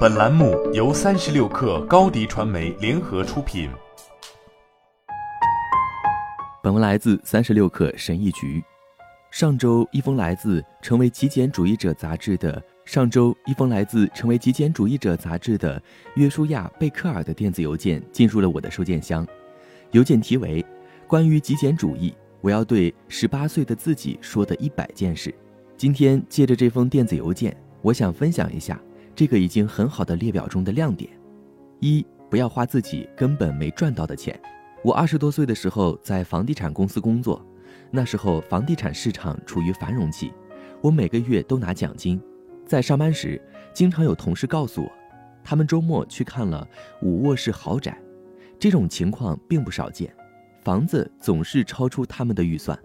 本栏目由三十六氪高低传媒联合出品。本文来自三十六氪神译局。上周，一封来自《成为极简主义者》杂志的上周一封来自《成为极简主义者》杂志的约书亚·贝克尔的电子邮件进入了我的收件箱。邮件题为：关于极简主义，我要对十八岁的自己说的一百件事。今天借着这封电子邮件，我想分享一下。这个已经很好的列表中的亮点，一不要花自己根本没赚到的钱。我二十多岁的时候在房地产公司工作，那时候房地产市场处于繁荣期，我每个月都拿奖金。在上班时，经常有同事告诉我，他们周末去看了五卧室豪宅，这种情况并不少见，房子总是超出他们的预算，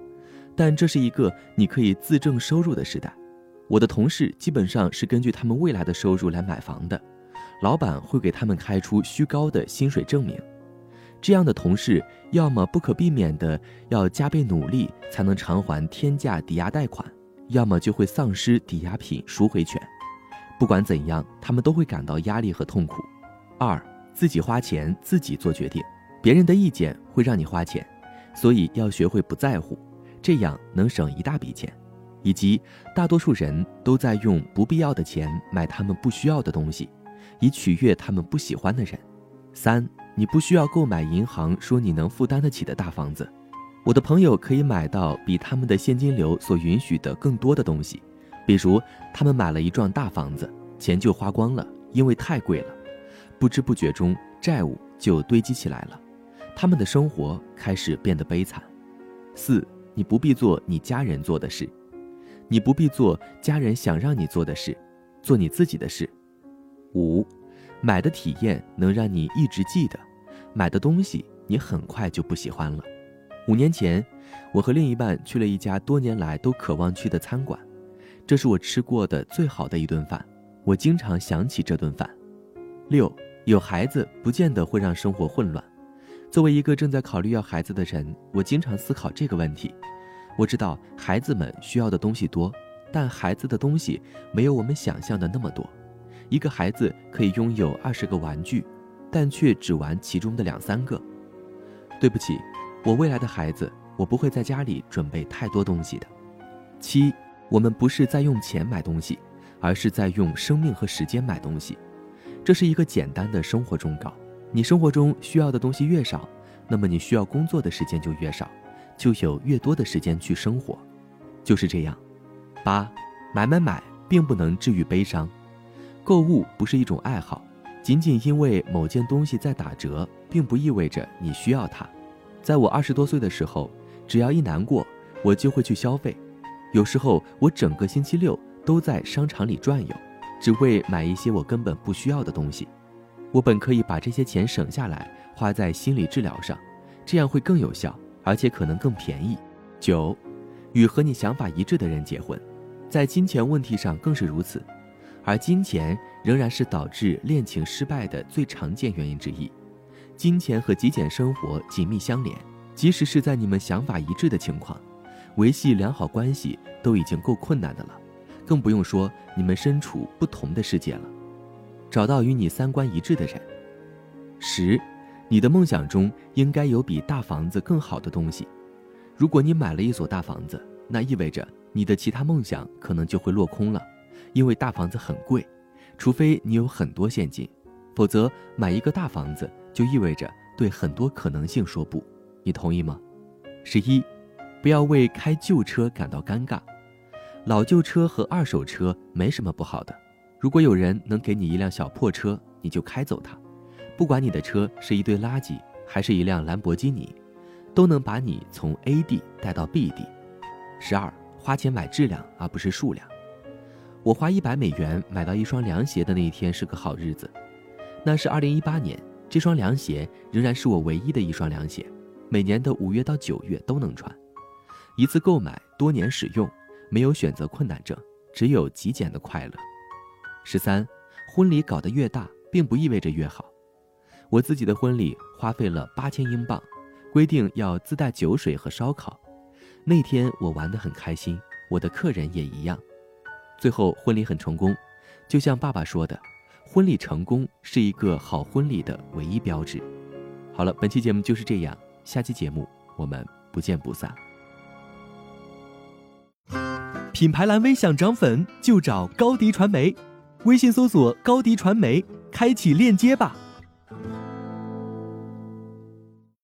但这是一个你可以自证收入的时代。我的同事基本上是根据他们未来的收入来买房的，老板会给他们开出虚高的薪水证明。这样的同事要么不可避免的要加倍努力才能偿还天价抵押贷款，要么就会丧失抵押品赎回权。不管怎样，他们都会感到压力和痛苦。二，自己花钱自己做决定，别人的意见会让你花钱，所以要学会不在乎，这样能省一大笔钱。以及大多数人都在用不必要的钱买他们不需要的东西，以取悦他们不喜欢的人。三，你不需要购买银行说你能负担得起的大房子。我的朋友可以买到比他们的现金流所允许的更多的东西，比如他们买了一幢大房子，钱就花光了，因为太贵了，不知不觉中债务就堆积起来了，他们的生活开始变得悲惨。四，你不必做你家人做的事。你不必做家人想让你做的事，做你自己的事。五，买的体验能让你一直记得，买的东西你很快就不喜欢了。五年前，我和另一半去了一家多年来都渴望去的餐馆，这是我吃过的最好的一顿饭，我经常想起这顿饭。六，有孩子不见得会让生活混乱。作为一个正在考虑要孩子的人，我经常思考这个问题。我知道孩子们需要的东西多，但孩子的东西没有我们想象的那么多。一个孩子可以拥有二十个玩具，但却只玩其中的两三个。对不起，我未来的孩子，我不会在家里准备太多东西的。七，我们不是在用钱买东西，而是在用生命和时间买东西。这是一个简单的生活忠告：你生活中需要的东西越少，那么你需要工作的时间就越少。就有越多的时间去生活，就是这样。八，买买买并不能治愈悲伤，购物不是一种爱好，仅仅因为某件东西在打折，并不意味着你需要它。在我二十多岁的时候，只要一难过，我就会去消费，有时候我整个星期六都在商场里转悠，只为买一些我根本不需要的东西。我本可以把这些钱省下来，花在心理治疗上，这样会更有效。而且可能更便宜。九，与和你想法一致的人结婚，在金钱问题上更是如此，而金钱仍然是导致恋情失败的最常见原因之一。金钱和极简生活紧密相连，即使是在你们想法一致的情况，维系良好关系都已经够困难的了，更不用说你们身处不同的世界了。找到与你三观一致的人。十。你的梦想中应该有比大房子更好的东西。如果你买了一所大房子，那意味着你的其他梦想可能就会落空了，因为大房子很贵，除非你有很多现金，否则买一个大房子就意味着对很多可能性说不。你同意吗？十一，不要为开旧车感到尴尬。老旧车和二手车没什么不好的。如果有人能给你一辆小破车，你就开走它。不管你的车是一堆垃圾，还是一辆兰博基尼，都能把你从 A 地带到 B 地。十二，花钱买质量而不是数量。我花一百美元买到一双凉鞋的那一天是个好日子，那是二零一八年，这双凉鞋仍然是我唯一的一双凉鞋，每年的五月到九月都能穿。一次购买，多年使用，没有选择困难症，只有极简的快乐。十三，婚礼搞得越大，并不意味着越好。我自己的婚礼花费了八千英镑，规定要自带酒水和烧烤。那天我玩得很开心，我的客人也一样。最后婚礼很成功，就像爸爸说的，婚礼成功是一个好婚礼的唯一标志。好了，本期节目就是这样，下期节目我们不见不散。品牌蓝 V 想涨粉就找高迪传媒，微信搜索高迪传媒，开启链接吧。